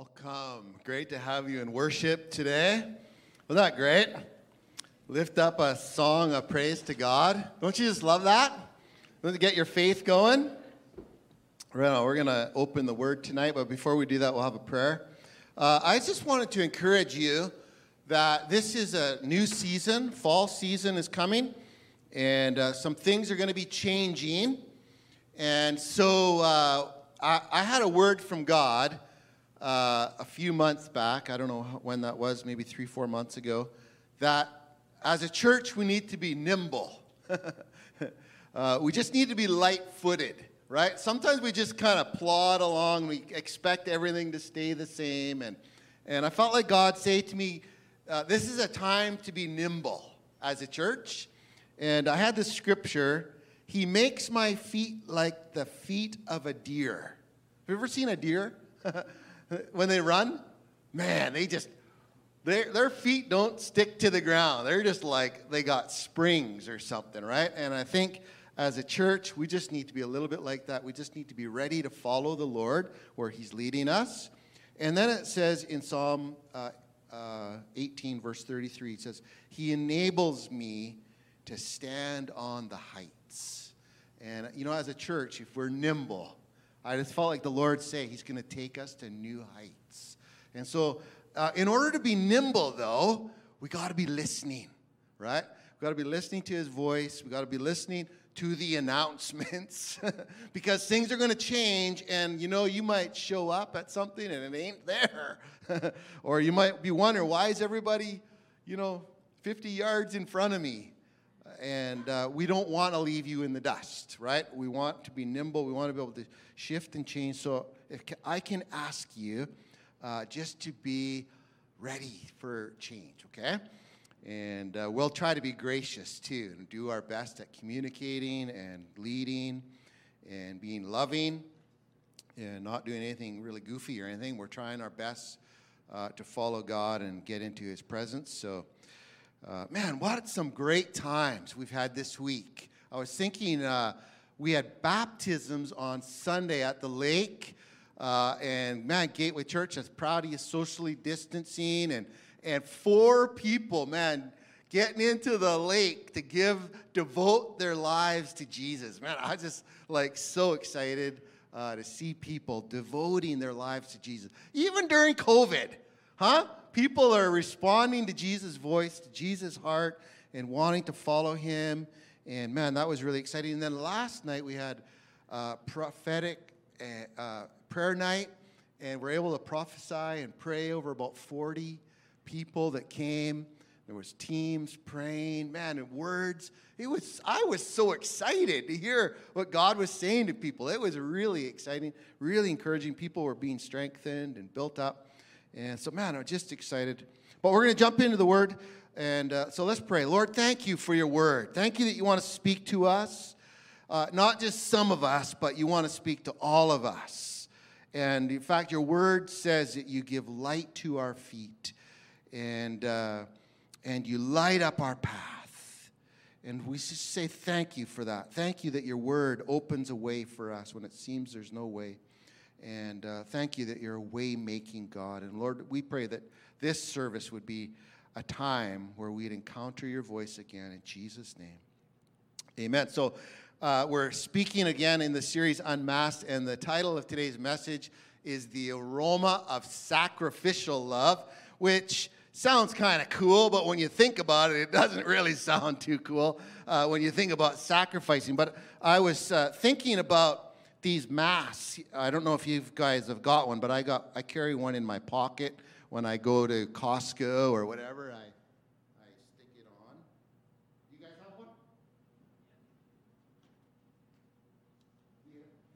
Welcome. Great to have you in worship today. Wasn't that great? Lift up a song of praise to God. Don't you just love that? Want to get your faith going? Right, now, we're going to open the word tonight, but before we do that, we'll have a prayer. Uh, I just wanted to encourage you that this is a new season, fall season is coming, and uh, some things are going to be changing. And so uh, I, I had a word from God uh, a few months back, I don't know when that was, maybe three, four months ago, that as a church we need to be nimble. uh, we just need to be light footed, right? Sometimes we just kind of plod along, we expect everything to stay the same. And, and I felt like God say to me, uh, This is a time to be nimble as a church. And I had this scripture He makes my feet like the feet of a deer. Have you ever seen a deer? when they run, man, they just, their, their feet don't stick to the ground. They're just like they got springs or something, right? And I think as a church, we just need to be a little bit like that. We just need to be ready to follow the Lord where He's leading us. And then it says in Psalm uh, uh, 18, verse 33, it says, He enables me to stand on the heights. And, you know, as a church, if we're nimble, I just felt like the Lord say He's going to take us to new heights. And so, uh, in order to be nimble, though, we got to be listening, right? We got to be listening to His voice. We got to be listening to the announcements because things are going to change, and you know, you might show up at something and it ain't there, or you might be wondering why is everybody, you know, 50 yards in front of me and uh, we don't want to leave you in the dust, right? We want to be nimble. We want to be able to shift and change. So if I can ask you uh, just to be ready for change, okay? And uh, we'll try to be gracious too and do our best at communicating and leading and being loving and not doing anything really goofy or anything. We're trying our best uh, to follow God and get into His presence. So, uh, man, what some great times we've had this week. I was thinking uh, we had baptisms on Sunday at the lake. Uh, and man, Gateway Church is proud of you socially distancing and, and four people, man, getting into the lake to give, devote their lives to Jesus. Man, I just like so excited uh, to see people devoting their lives to Jesus, even during COVID, huh? People are responding to Jesus' voice, to Jesus' heart, and wanting to follow him. And man, that was really exciting. And then last night we had uh, prophetic uh, uh, prayer night, and we're able to prophesy and pray over about 40 people that came. There was teams praying, man, and words. It was I was so excited to hear what God was saying to people. It was really exciting, really encouraging. People were being strengthened and built up. And so, man, I'm just excited. But we're going to jump into the word. And uh, so let's pray. Lord, thank you for your word. Thank you that you want to speak to us, uh, not just some of us, but you want to speak to all of us. And in fact, your word says that you give light to our feet and, uh, and you light up our path. And we just say thank you for that. Thank you that your word opens a way for us when it seems there's no way. And uh, thank you that you're a way making God. And Lord, we pray that this service would be a time where we'd encounter your voice again in Jesus' name. Amen. So uh, we're speaking again in the series Unmasked, and the title of today's message is The Aroma of Sacrificial Love, which sounds kind of cool, but when you think about it, it doesn't really sound too cool uh, when you think about sacrificing. But I was uh, thinking about these masks. I don't know if you guys have got one, but I got I carry one in my pocket when I go to Costco or whatever. I I stick it on. You guys have one?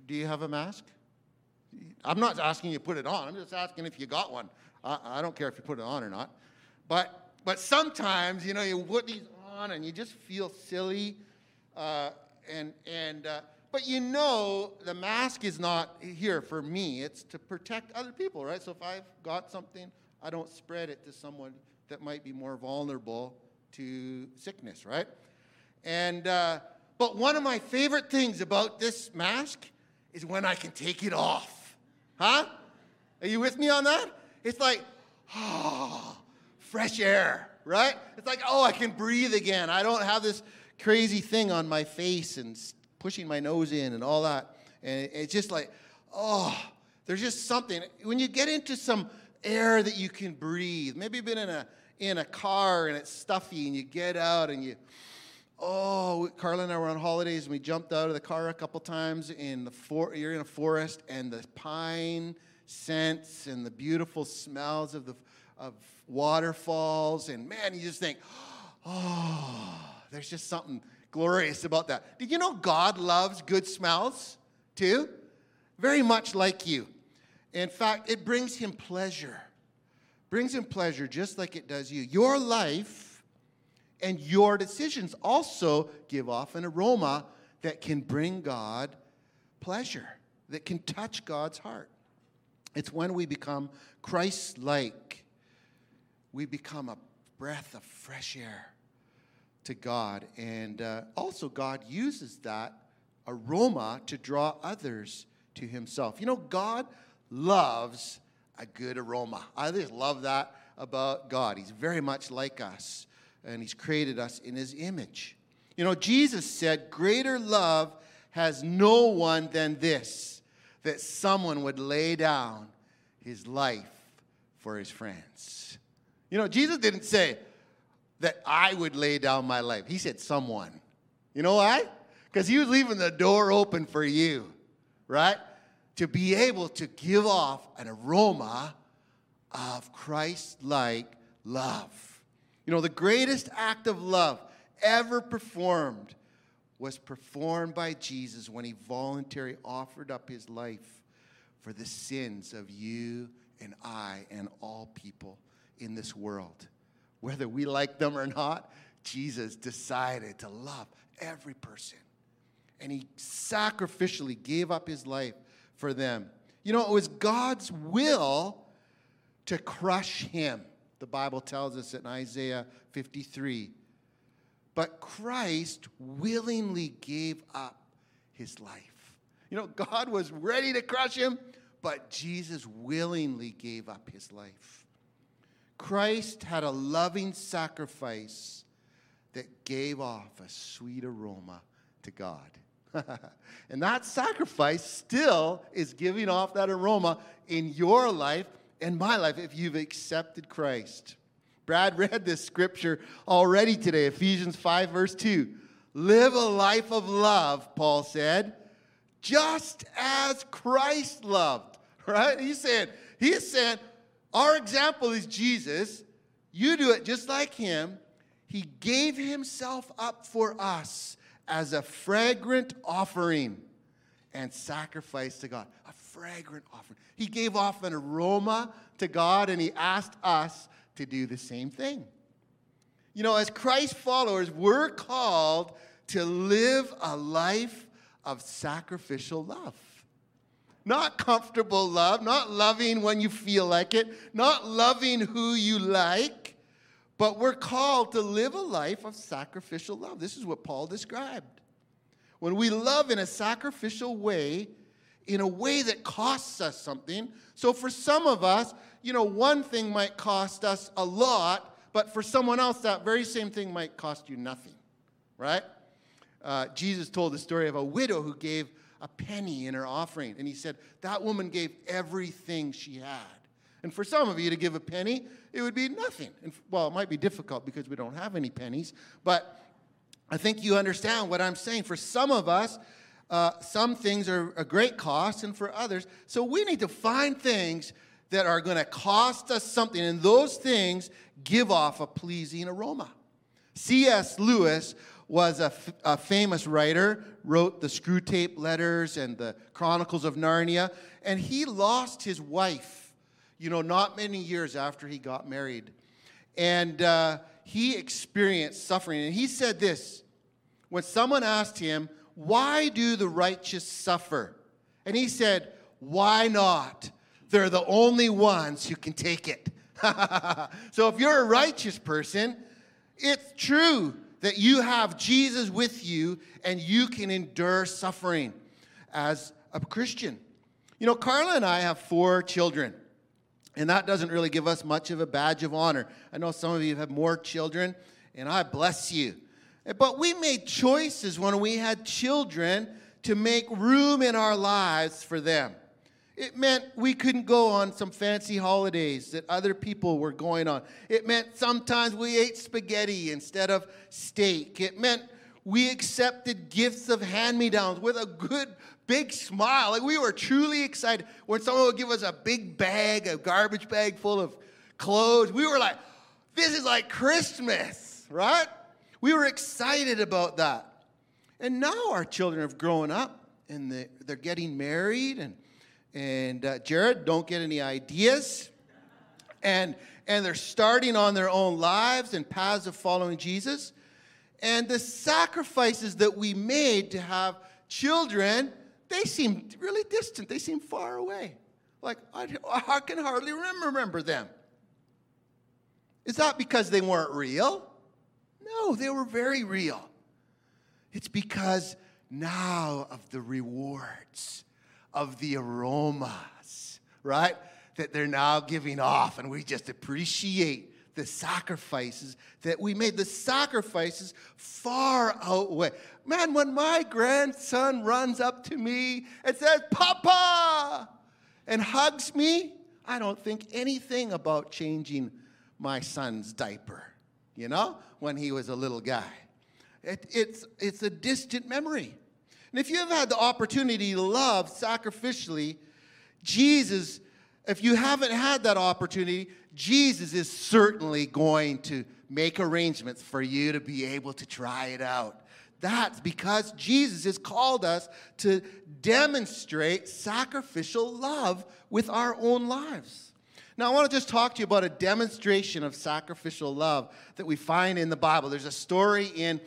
Do you have a mask? I'm not asking you to put it on. I'm just asking if you got one. I, I don't care if you put it on or not. But but sometimes you know you put these on and you just feel silly, uh, and and. Uh, but you know, the mask is not here for me, it's to protect other people, right? So if I've got something, I don't spread it to someone that might be more vulnerable to sickness, right? And, uh, but one of my favorite things about this mask is when I can take it off. Huh? Are you with me on that? It's like, oh, fresh air, right? It's like, oh, I can breathe again. I don't have this crazy thing on my face and pushing my nose in and all that. And it's just like, oh, there's just something. When you get into some air that you can breathe, maybe you've been in a, in a car and it's stuffy and you get out and you, oh, Carla and I were on holidays and we jumped out of the car a couple times in the for, you're in a forest and the pine scents and the beautiful smells of the of waterfalls and man, you just think, oh, there's just something glorious about that. Did you know God loves good smells too? Very much like you. In fact, it brings him pleasure. Brings him pleasure just like it does you. Your life and your decisions also give off an aroma that can bring God pleasure, that can touch God's heart. It's when we become Christ like, we become a breath of fresh air to God. And uh, also, God uses that aroma to draw others to Himself. You know, God loves a good aroma. I just love that about God. He's very much like us, and He's created us in His image. You know, Jesus said, Greater love has no one than this, that someone would lay down his life for his friends. You know, Jesus didn't say that I would lay down my life, He said someone. You know why? Because He was leaving the door open for you, right? to be able to give off an aroma of Christ like love. You know, the greatest act of love ever performed was performed by Jesus when he voluntarily offered up his life for the sins of you and I and all people in this world. Whether we like them or not, Jesus decided to love every person. And he sacrificially gave up his life for them. You know, it was God's will to crush him. The Bible tells us in Isaiah 53. But Christ willingly gave up his life. You know, God was ready to crush him, but Jesus willingly gave up his life. Christ had a loving sacrifice that gave off a sweet aroma to God. and that sacrifice still is giving off that aroma in your life and my life if you've accepted Christ. Brad read this scripture already today, Ephesians 5, verse 2. Live a life of love, Paul said, just as Christ loved. Right? He said, he saying, our example is Jesus. You do it just like him. He gave himself up for us as a fragrant offering and sacrifice to God. A fragrant offering. He gave off an aroma to God and he asked us to do the same thing. You know, as Christ followers, we're called to live a life of sacrificial love. Not comfortable love, not loving when you feel like it, not loving who you like, but we're called to live a life of sacrificial love. This is what Paul described. When we love in a sacrificial way, in a way that costs us something. So for some of us, you know, one thing might cost us a lot, but for someone else, that very same thing might cost you nothing, right? Uh, Jesus told the story of a widow who gave a penny in her offering, and he said that woman gave everything she had. And for some of you to give a penny, it would be nothing. And well, it might be difficult because we don't have any pennies, but I think you understand what I'm saying. For some of us, uh, some things are a great cost, and for others, so we need to find things that are going to cost us something, and those things give off a pleasing aroma. C.S. Lewis was a, f- a famous writer, wrote the Screwtape Letters and the Chronicles of Narnia, and he lost his wife you know, not many years after he got married. And uh, he experienced suffering. And he said this when someone asked him, Why do the righteous suffer? And he said, Why not? They're the only ones who can take it. so if you're a righteous person, it's true that you have Jesus with you and you can endure suffering as a Christian. You know, Carla and I have four children. And that doesn't really give us much of a badge of honor. I know some of you have more children, and I bless you. But we made choices when we had children to make room in our lives for them. It meant we couldn't go on some fancy holidays that other people were going on. It meant sometimes we ate spaghetti instead of steak. It meant we accepted gifts of hand me downs with a good big smile. Like we were truly excited when someone would give us a big bag, a garbage bag full of clothes. We were like, this is like Christmas, right? We were excited about that. And now our children have grown up and they're getting married and and uh, Jared don't get any ideas. And, and they're starting on their own lives and paths of following Jesus. And the sacrifices that we made to have children, they seem really distant. They seem far away. Like, I, I can hardly remember them. Is that because they weren't real? No, they were very real. It's because now of the rewards of the aromas, right? That they're now giving off, and we just appreciate the sacrifices that we made. The sacrifices far outweigh. Man, when my grandson runs up to me and says, Papa, and hugs me, I don't think anything about changing my son's diaper, you know, when he was a little guy. It, it's, it's a distant memory. And if you have had the opportunity to love sacrificially, Jesus, if you haven't had that opportunity, Jesus is certainly going to make arrangements for you to be able to try it out. That's because Jesus has called us to demonstrate sacrificial love with our own lives. Now, I want to just talk to you about a demonstration of sacrificial love that we find in the Bible. There's a story in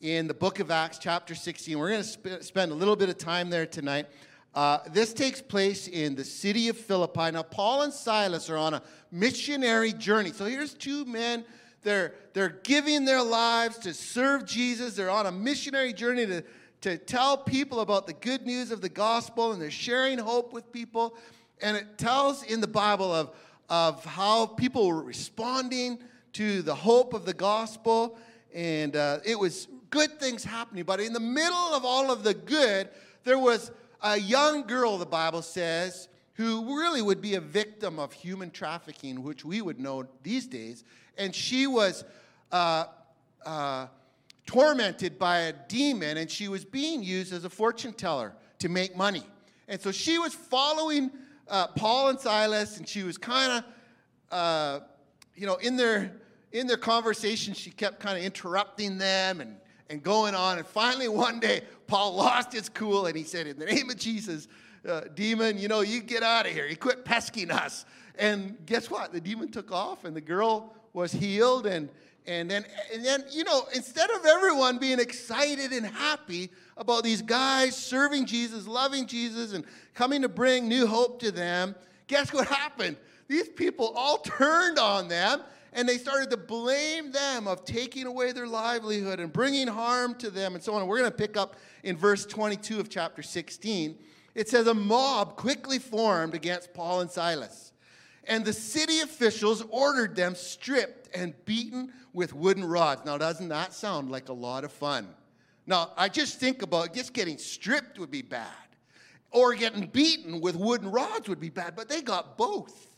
in the book of Acts, chapter 16. We're going to sp- spend a little bit of time there tonight. Uh, this takes place in the city of Philippi. Now, Paul and Silas are on a missionary journey. So here's two men. They're, they're giving their lives to serve Jesus. They're on a missionary journey to, to tell people about the good news of the gospel, and they're sharing hope with people. And it tells in the Bible of, of how people were responding to the hope of the gospel. And uh, it was good things happening. But in the middle of all of the good, there was a young girl, the Bible says, who really would be a victim of human trafficking, which we would know these days. And she was uh, uh, tormented by a demon, and she was being used as a fortune teller to make money. And so she was following uh, Paul and Silas, and she was kind of, uh, you know, in their in their conversation, she kept kind of interrupting them and and going on. And finally, one day, Paul lost his cool and he said, In the name of Jesus, uh, demon, you know, you get out of here. You quit pesking us. And guess what? The demon took off and the girl was healed. And, and, then, and then, you know, instead of everyone being excited and happy about these guys serving Jesus, loving Jesus, and coming to bring new hope to them, guess what happened? These people all turned on them and they started to blame them of taking away their livelihood and bringing harm to them and so on. we're going to pick up in verse 22 of chapter 16. It says, A mob quickly formed against Paul and Silas, and the city officials ordered them stripped and beaten with wooden rods. Now, doesn't that sound like a lot of fun? Now, I just think about just getting stripped would be bad, or getting beaten with wooden rods would be bad, but they got both.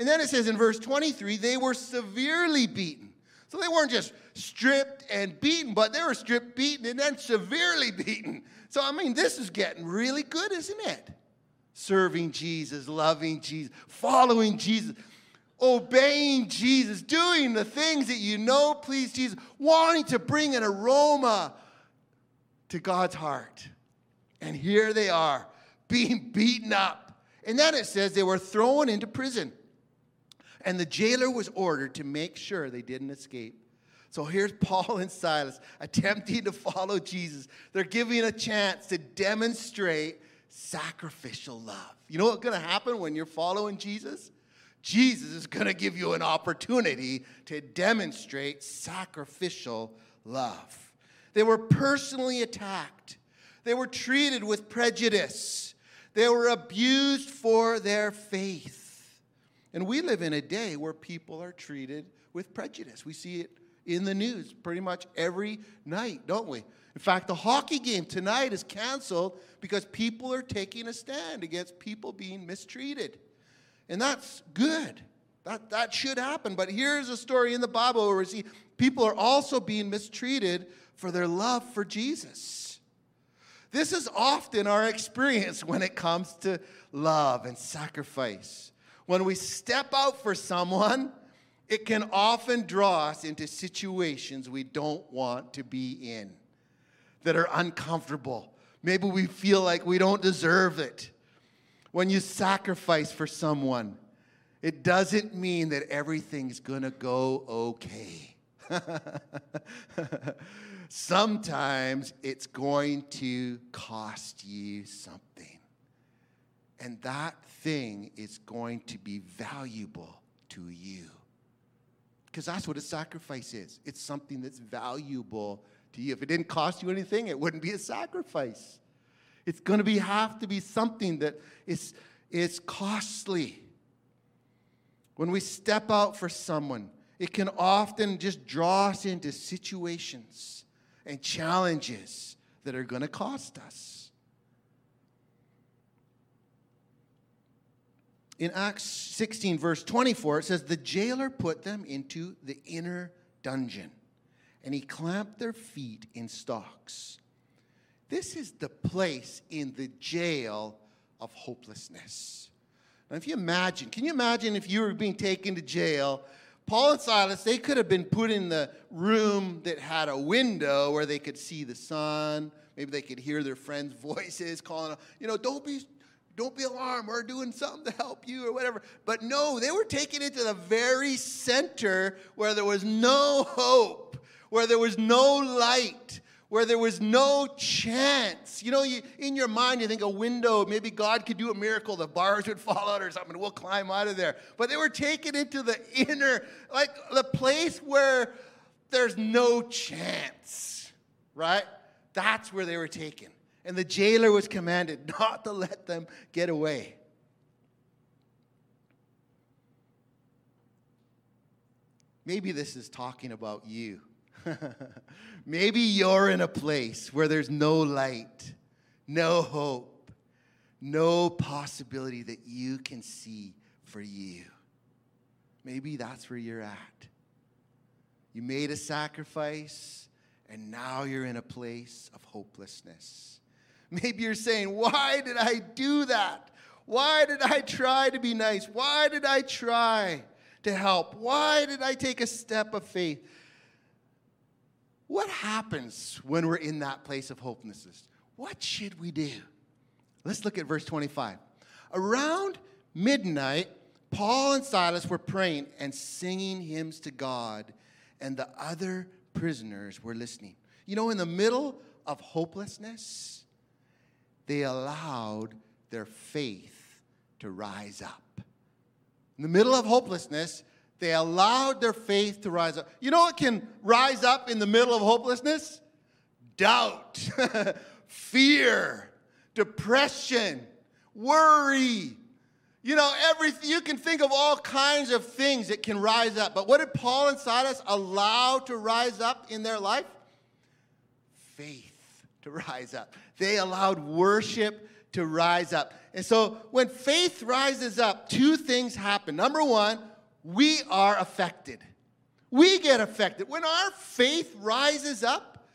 And then it says in verse 23, they were severely beaten. So they weren't just stripped and beaten, but they were stripped, beaten, and then severely beaten. So, I mean, this is getting really good, isn't it? Serving Jesus, loving Jesus, following Jesus, obeying Jesus, doing the things that you know please Jesus, wanting to bring an aroma to God's heart. And here they are, being beaten up. And then it says they were thrown into prison. And the jailer was ordered to make sure they didn't escape. So here's Paul and Silas attempting to follow Jesus. They're giving a chance to demonstrate sacrificial love. You know what's going to happen when you're following Jesus? Jesus is going to give you an opportunity to demonstrate sacrificial love. They were personally attacked, they were treated with prejudice, they were abused for their faith. And we live in a day where people are treated with prejudice. We see it in the news pretty much every night, don't we? In fact, the hockey game tonight is canceled because people are taking a stand against people being mistreated. And that's good. That, that should happen. But here's a story in the Bible where we see people are also being mistreated for their love for Jesus. This is often our experience when it comes to love and sacrifice. When we step out for someone, it can often draw us into situations we don't want to be in that are uncomfortable. Maybe we feel like we don't deserve it. When you sacrifice for someone, it doesn't mean that everything's to go okay. Sometimes it's going to cost you something. And that thing is going to be valuable to you. Because that's what a sacrifice is it's something that's valuable to you. If it didn't cost you anything, it wouldn't be a sacrifice. It's going to be have to be something that is, is costly. When we step out for someone, it can often just draw us into situations and challenges that are going to cost us. In Acts 16, verse 24, it says, The jailer put them into the inner dungeon and he clamped their feet in stocks. This is the place in the jail of hopelessness. Now, if you imagine, can you imagine if you were being taken to jail? Paul and Silas, they could have been put in the room that had a window where they could see the sun. Maybe they could hear their friends' voices calling, you know, don't be, don't be alarmed. We're doing something to help you or whatever. But no, they were taken into the very center where there was no hope where there was no light, where there was no chance. You know, you, in your mind, you think a window, maybe God could do a miracle, the bars would fall out or something, we'll climb out of there. But they were taken into the inner, like the place where there's no chance, right? That's where they were taken. And the jailer was commanded not to let them get away. Maybe this is talking about you. Maybe you're in a place where there's no light, no hope, no possibility that you can see for you. Maybe that's where you're at. You made a sacrifice, and now you're in a place of hopelessness. Maybe you're saying, Why did I do that? Why did I try to be nice? Why did I try to help? Why did I take a step of faith? What happens when we're in that place of hopelessness? What should we do? Let's look at verse 25. Around midnight, Paul and Silas were praying and singing hymns to God, and the other prisoners were listening. You know, in the middle of hopelessness, they allowed their faith to rise up. In the middle of hopelessness, they allowed their faith to rise up. You know what can rise up in the middle of hopelessness? Doubt, fear, depression, worry. You know, everything you can think of all kinds of things that can rise up. But what did Paul and Silas allow to rise up in their life? Faith to rise up. They allowed worship to rise up. And so when faith rises up, two things happen. Number one, we are affected. We get affected. When our faith rises up,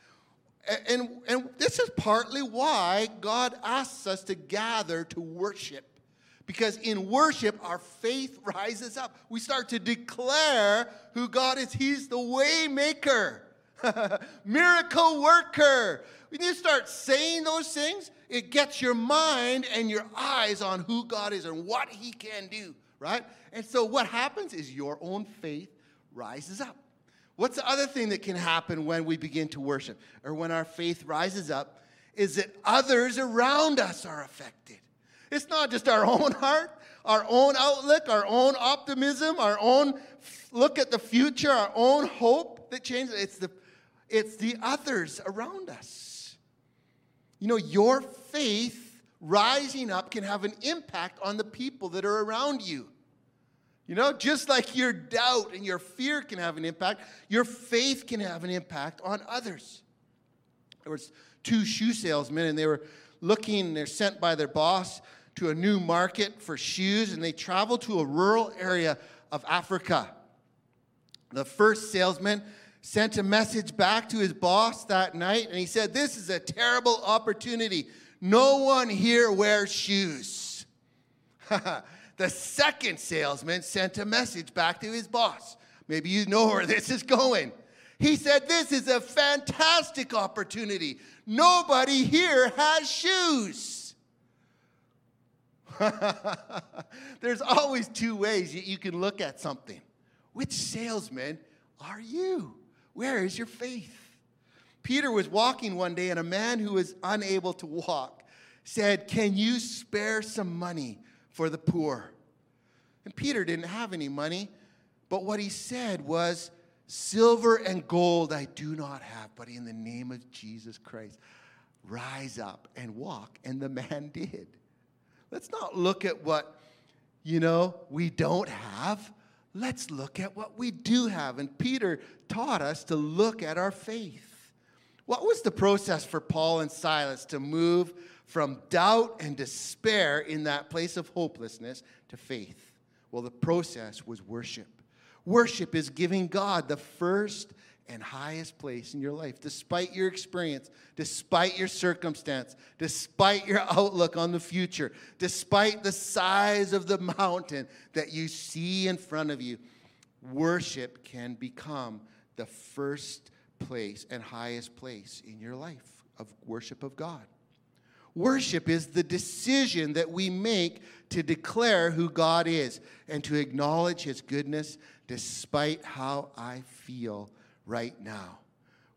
and, and this is partly why God asks us to gather to worship. Because in worship, our faith rises up. We start to declare who God is. He's the way maker, miracle worker. When you start saying those things, it gets your mind and your eyes on who God is and what He can do right? And so what happens is your own faith rises up. What's the other thing that can happen when we begin to worship or when our faith rises up is that others around us are affected. It's not just our own heart, our own outlook, our own optimism, our own look at the future, our own hope that changes. It's the, it's the others around us. You know, your faith rising up can have an impact on the people that are around you. You know, just like your doubt and your fear can have an impact, your faith can have an impact on others. There was two shoe salesmen and they were looking, they're sent by their boss to a new market for shoes and they traveled to a rural area of Africa. The first salesman sent a message back to his boss that night and he said, This is a terrible opportunity. No one here wears shoes. the second salesman sent a message back to his boss. Maybe you know where this is going. He said, This is a fantastic opportunity. Nobody here has shoes. There's always two ways you can look at something. Which salesman are you? Where is your faith? Peter was walking one day, and a man who was unable to walk said, Can you spare some money for the poor? And Peter didn't have any money, but what he said was, Silver and gold I do not have, but in the name of Jesus Christ, rise up and walk. And the man did. Let's not look at what, you know, we don't have. Let's look at what we do have. And Peter taught us to look at our faith. What was the process for Paul and Silas to move from doubt and despair in that place of hopelessness to faith? Well, the process was worship. Worship is giving God the first and highest place in your life, despite your experience, despite your circumstance, despite your outlook on the future, despite the size of the mountain that you see in front of you. Worship can become the first place and highest place in your life of worship of God. Worship is the decision that we make to declare who God is and to acknowledge his goodness despite how I feel right now.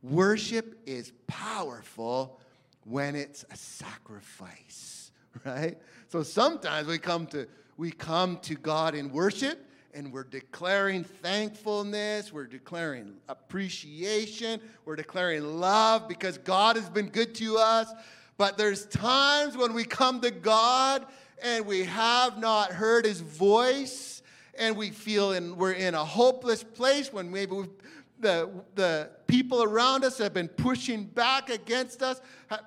Worship is powerful when it's a sacrifice, right? So sometimes we come to we come to God in worship and we're declaring thankfulness, we're declaring appreciation, we're declaring love because God has been good to us. But there's times when we come to God and we have not heard his voice and we feel in, we're in a hopeless place when maybe the, the people around us have been pushing back against us,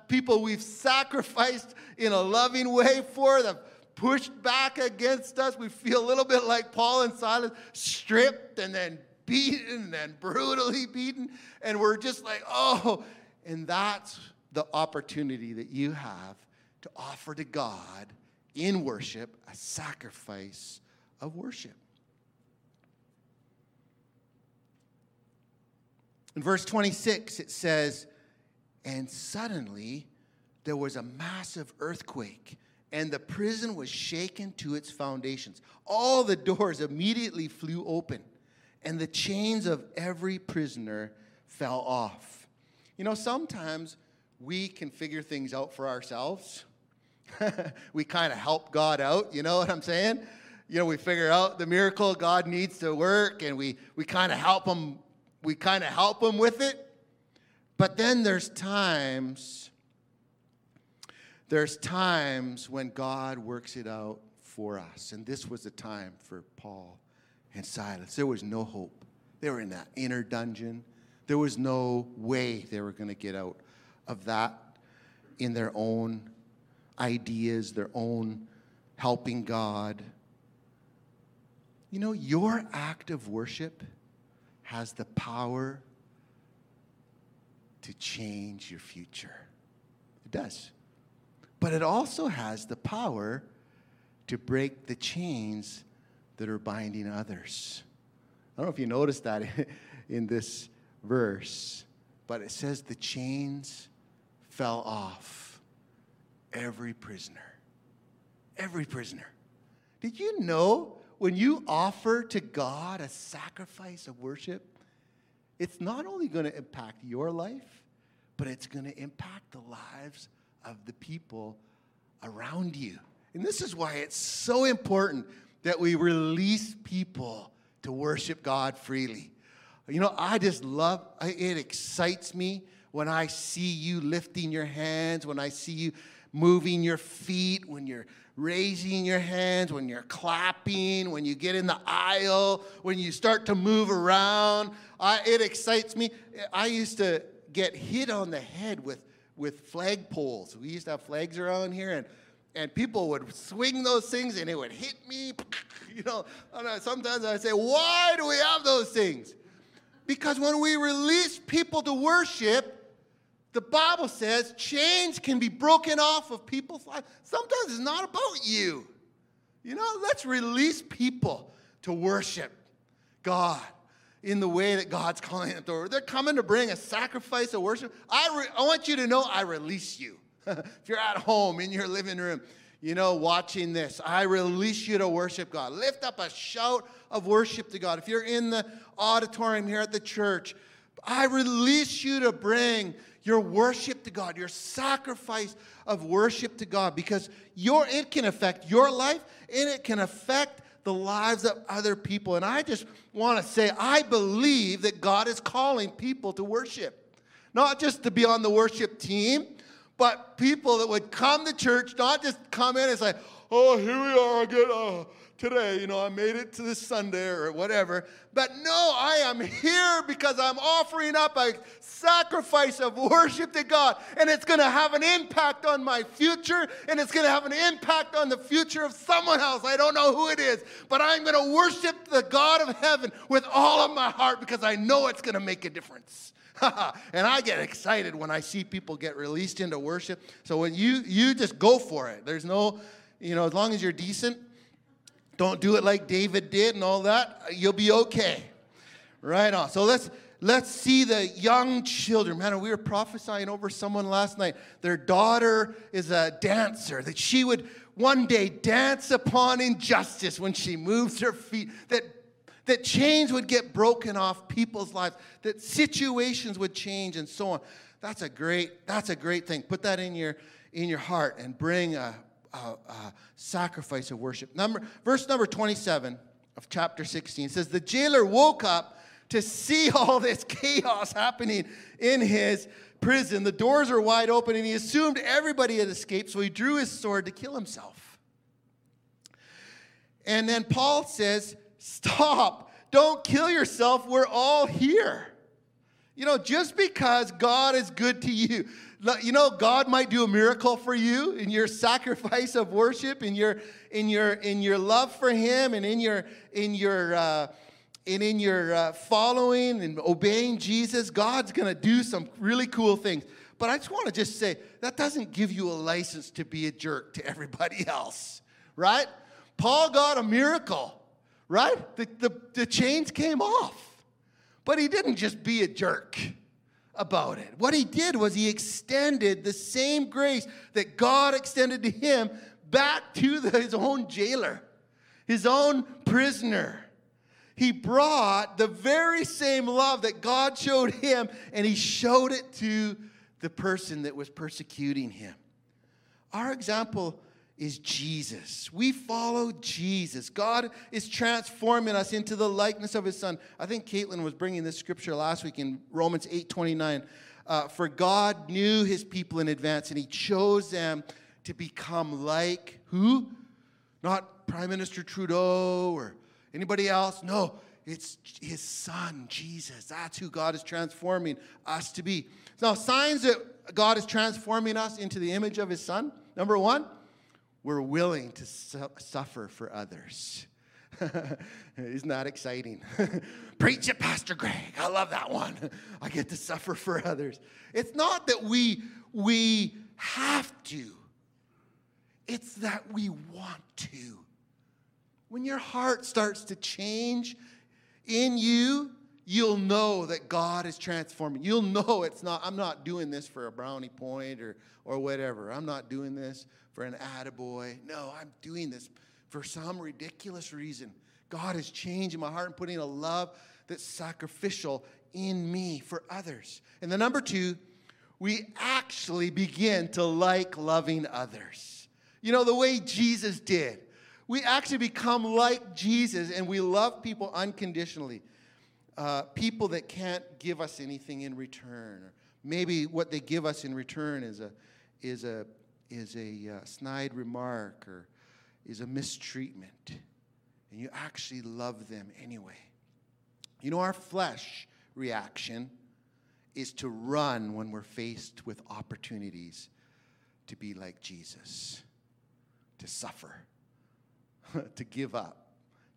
people we've sacrificed in a loving way for, have pushed back against us. We feel a little bit like Paul and Silas, stripped and then beaten and brutally beaten. And we're just like, oh, and that's the opportunity that you have to offer to God in worship a sacrifice of worship. In verse 26, it says, And suddenly there was a massive earthquake, and the prison was shaken to its foundations. All the doors immediately flew open, and the chains of every prisoner fell off. You know, sometimes we can figure things out for ourselves. we kind of help God out, you know what I'm saying? You know, we figure out the miracle God needs to work and we, we kind of help him, we kind of help them with it. But then there's times, there's times when God works it out for us. And this was the time for Paul and Silas. There was no hope. They were in that inner dungeon. There was no way they were going to get out of that in their own ideas, their own helping God. You know, your act of worship has the power to change your future. It does. But it also has the power to break the chains that are binding others. I don't know if you noticed that in this verse, but it says the chains fell off every prisoner. Every prisoner. Did you know when you offer to God a sacrifice of worship, it's not only going to impact your life, but it's going to impact the lives of the people around you. And this is why it's so important that we release people to worship God freely. You know, I just love it excites me when I see you lifting your hands, when I see you moving your feet, when you're raising your hands, when you're clapping, when you get in the aisle, when you start to move around. I, it excites me. I used to get hit on the head with, with flag poles. We used to have flags around here, and, and people would swing those things and it would hit me. You know, sometimes I say, why do we have those things? Because when we release people to worship, the Bible says chains can be broken off of people's lives. Sometimes it's not about you. You know, let's release people to worship God in the way that God's calling them to. They're coming to bring a sacrifice of worship. I, re- I want you to know I release you. if you're at home in your living room, you know, watching this, I release you to worship God. Lift up a shout of worship to God. If you're in the auditorium here at the church, I release you to bring your worship to God, your sacrifice of worship to God, because your, it can affect your life and it can affect the lives of other people. And I just want to say, I believe that God is calling people to worship, not just to be on the worship team, but people that would come to church, not just come in and say, oh, here we are again. Uh, today, you know, I made it to this Sunday or whatever. But no, I am here because I'm offering up a sacrifice of worship to God. And it's going to have an impact on my future, and it's going to have an impact on the future of someone else. I don't know who it is, but I'm going to worship the God of heaven with all of my heart because I know it's going to make a difference. and I get excited when I see people get released into worship. So when you you just go for it. There's no, you know, as long as you're decent, don't do it like David did and all that. You'll be okay. Right on. So let's let's see the young children. Man, we were prophesying over someone last night. Their daughter is a dancer, that she would one day dance upon injustice when she moves her feet, that, that chains would get broken off people's lives, that situations would change and so on. That's a great, that's a great thing. Put that in your in your heart and bring a, a, a sacrifice of worship. Number, verse number 27 of chapter 16 says, The jailer woke up to see all this chaos happening in his prison. The doors were wide open, and he assumed everybody had escaped, so he drew his sword to kill himself. And then Paul says, Stop, don't kill yourself, we're all here. You know, just because God is good to you, you know, God might do a miracle for you in your sacrifice of worship, in your in your in your love for Him, and in your in your uh, and in your uh, following and obeying Jesus. God's going to do some really cool things. But I just want to just say that doesn't give you a license to be a jerk to everybody else, right? Paul got a miracle, right? The, the, the chains came off, but he didn't just be a jerk about it. What he did was he extended the same grace that God extended to him back to the, his own jailer, his own prisoner. He brought the very same love that God showed him, and he showed it to the person that was persecuting him. Our example is Jesus. We follow Jesus. God is transforming us into the likeness of his son. I think Caitlin was bringing this scripture last week in Romans 8 29. Uh, For God knew his people in advance and he chose them to become like who? Not Prime Minister Trudeau or anybody else. No, it's his son, Jesus. That's who God is transforming us to be. Now, signs that God is transforming us into the image of his son. Number one, we're willing to su- suffer for others. Isn't that exciting? Preach it, Pastor Greg. I love that one. I get to suffer for others. It's not that we we have to. It's that we want to. When your heart starts to change in you, you'll know that God is transforming. You'll know it's not, I'm not doing this for a brownie point or, or whatever. I'm not doing this for an attaboy. No, I'm doing this for some ridiculous reason. God is changing my heart and putting a love that's sacrificial in me for others. And the number two, we actually begin to like loving others. You know, the way Jesus did. We actually become like Jesus and we love people unconditionally. Uh, people that can't give us anything in return. Maybe what they give us in return is a, is a, is a uh, snide remark or is a mistreatment, and you actually love them anyway. You know, our flesh reaction is to run when we're faced with opportunities to be like Jesus, to suffer, to give up,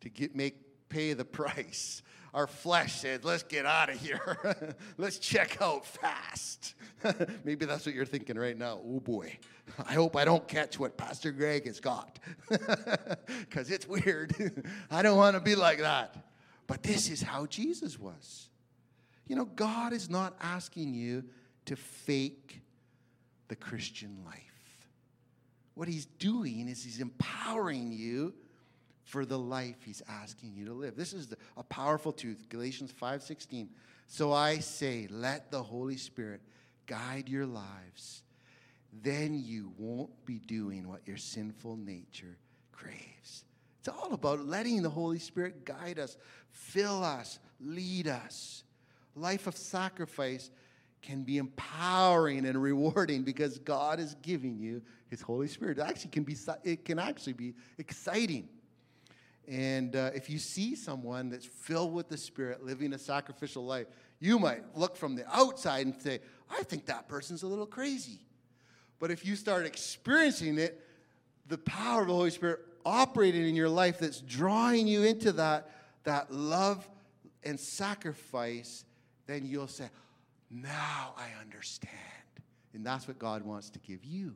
to get, make pay the price. Our flesh said, let's get out of here. let's check out fast. Maybe that's what you're thinking right now. Oh boy, I hope I don't catch what Pastor Greg has got because it's weird. I don't want to be like that. But this is how Jesus was. You know, God is not asking you to fake the Christian life. What He's doing is He's empowering you for the life He's asking you to live. This is a powerful truth. Galatians 5:16. So I say, let the Holy Spirit guide your lives. Then you won't be doing what your sinful nature craves. It's all about letting the Holy Spirit guide us, fill us, lead us. Life of sacrifice can be empowering and rewarding because God is giving you His Holy Spirit. It actually can be it can actually be exciting. And uh, if you see someone that's filled with the Spirit, living a sacrificial life, you might look from the outside and say, "I think that person's a little crazy." But if you start experiencing it, the power of the Holy Spirit operating in your life that's drawing you into that, that love and sacrifice, then you'll say, Now I understand. And that's what God wants to give you.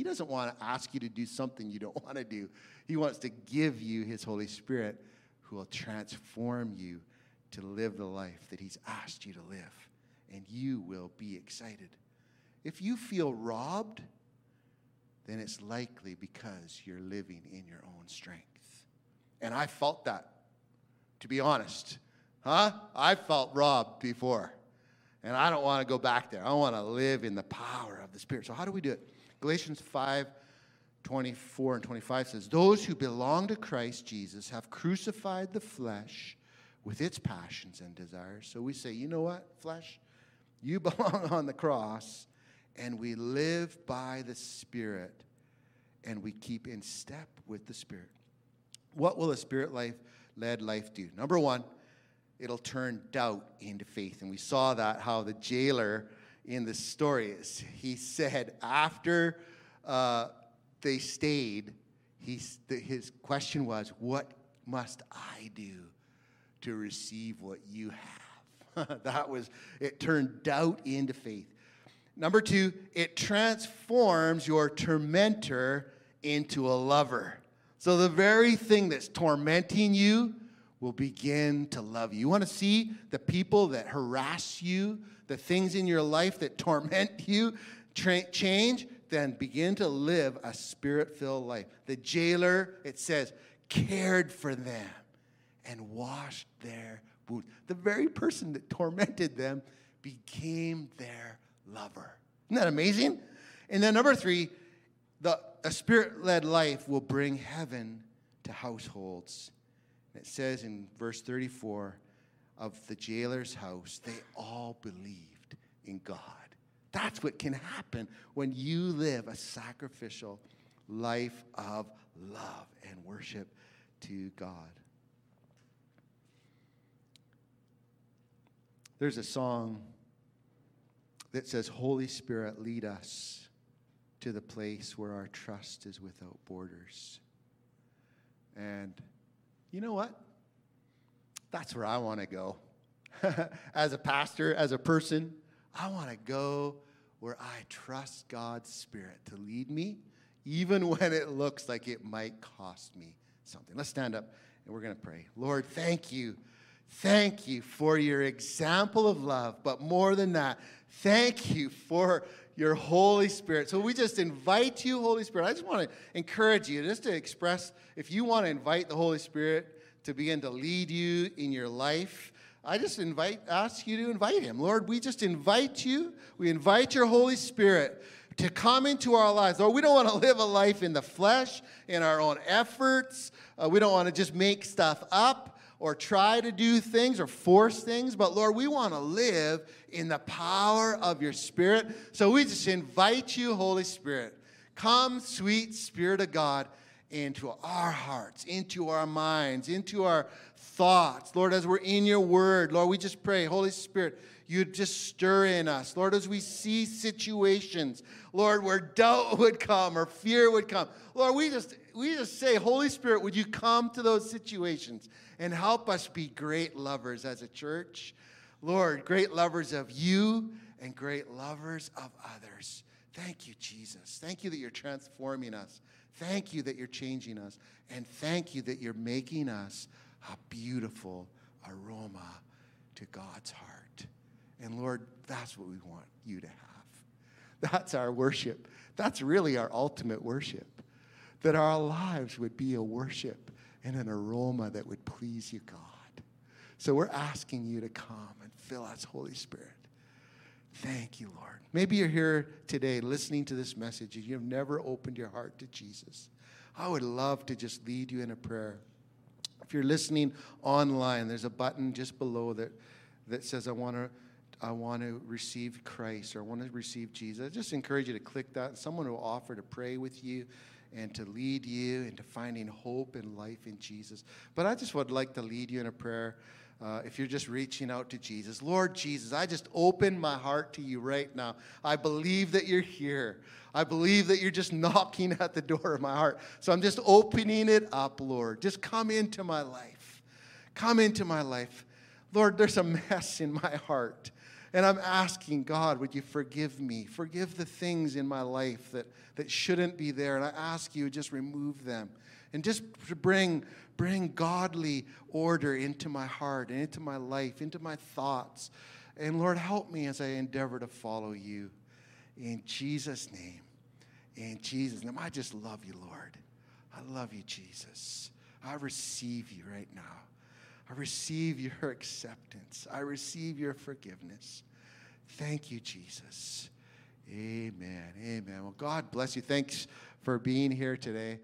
He doesn't want to ask you to do something you don't want to do. He wants to give you His Holy Spirit who will transform you to live the life that He's asked you to live. And you will be excited. If you feel robbed, then it's likely because you're living in your own strength. And I felt that, to be honest. Huh? I felt robbed before. And I don't want to go back there. I want to live in the power of the Spirit. So, how do we do it? Galatians 5 24 and 25 says, Those who belong to Christ Jesus have crucified the flesh with its passions and desires. So we say, You know what, flesh? You belong on the cross and we live by the Spirit and we keep in step with the Spirit. What will a spirit life led life do? Number one, it'll turn doubt into faith. And we saw that how the jailer in the story is. He said after uh, they stayed, he, his question was, What must I do to receive what you have? that was, it turned doubt into faith. Number two, it transforms your tormentor into a lover. So the very thing that's tormenting you will begin to love you. You want to see the people that harass you, the things in your life that torment you tra- change? Then begin to live a spirit filled life. The jailer, it says, cared for them and washed their wounds. The very person that tormented them became their lover. Isn't that amazing? And then number three, the, a spirit led life will bring heaven to households. it says in verse 34 of the jailer's house, they all believed in God. That's what can happen when you live a sacrificial life of love and worship to God. There's a song that says, Holy Spirit, lead us to the place where our trust is without borders. And you know what? That's where I want to go. as a pastor, as a person, I want to go where I trust God's Spirit to lead me, even when it looks like it might cost me something. Let's stand up and we're going to pray. Lord, thank you. Thank you for your example of love, but more than that, thank you for your Holy Spirit. So we just invite you, Holy Spirit. I just want to encourage you just to express if you want to invite the Holy Spirit to begin to lead you in your life. I just invite ask you to invite him. Lord, we just invite you. We invite your Holy Spirit to come into our lives. Lord, we don't want to live a life in the flesh, in our own efforts. Uh, we don't want to just make stuff up or try to do things or force things, but Lord, we want to live in the power of your Spirit. So we just invite you, Holy Spirit. Come, sweet Spirit of God, into our hearts, into our minds, into our thoughts. Lord, as we're in your word, Lord, we just pray, Holy Spirit, you just stir in us. Lord, as we see situations, Lord, where doubt would come or fear would come, Lord, we just we just say, Holy Spirit, would you come to those situations and help us be great lovers as a church? Lord, great lovers of you and great lovers of others. Thank you, Jesus. Thank you that you're transforming us. Thank you that you're changing us. And thank you that you're making us a beautiful aroma to God's heart. And Lord, that's what we want you to have. That's our worship. That's really our ultimate worship. That our lives would be a worship and an aroma that would please you, God. So we're asking you to come and fill us, Holy Spirit. Thank you, Lord. Maybe you're here today listening to this message and you've never opened your heart to Jesus. I would love to just lead you in a prayer. If you're listening online, there's a button just below that that says, I want to. I want to receive Christ or I want to receive Jesus. I just encourage you to click that. Someone will offer to pray with you and to lead you into finding hope and life in Jesus. But I just would like to lead you in a prayer uh, if you're just reaching out to Jesus, Lord Jesus, I just open my heart to you right now. I believe that you're here. I believe that you're just knocking at the door of my heart. So I'm just opening it up, Lord. Just come into my life. Come into my life. Lord, there's a mess in my heart. And I'm asking God, would you forgive me? Forgive the things in my life that, that shouldn't be there. And I ask you, to just remove them. And just bring, bring godly order into my heart and into my life, into my thoughts. And Lord, help me as I endeavor to follow you. In Jesus' name. In Jesus' name. I just love you, Lord. I love you, Jesus. I receive you right now. I receive your acceptance. I receive your forgiveness. Thank you, Jesus. Amen. Amen. Well, God bless you. Thanks for being here today.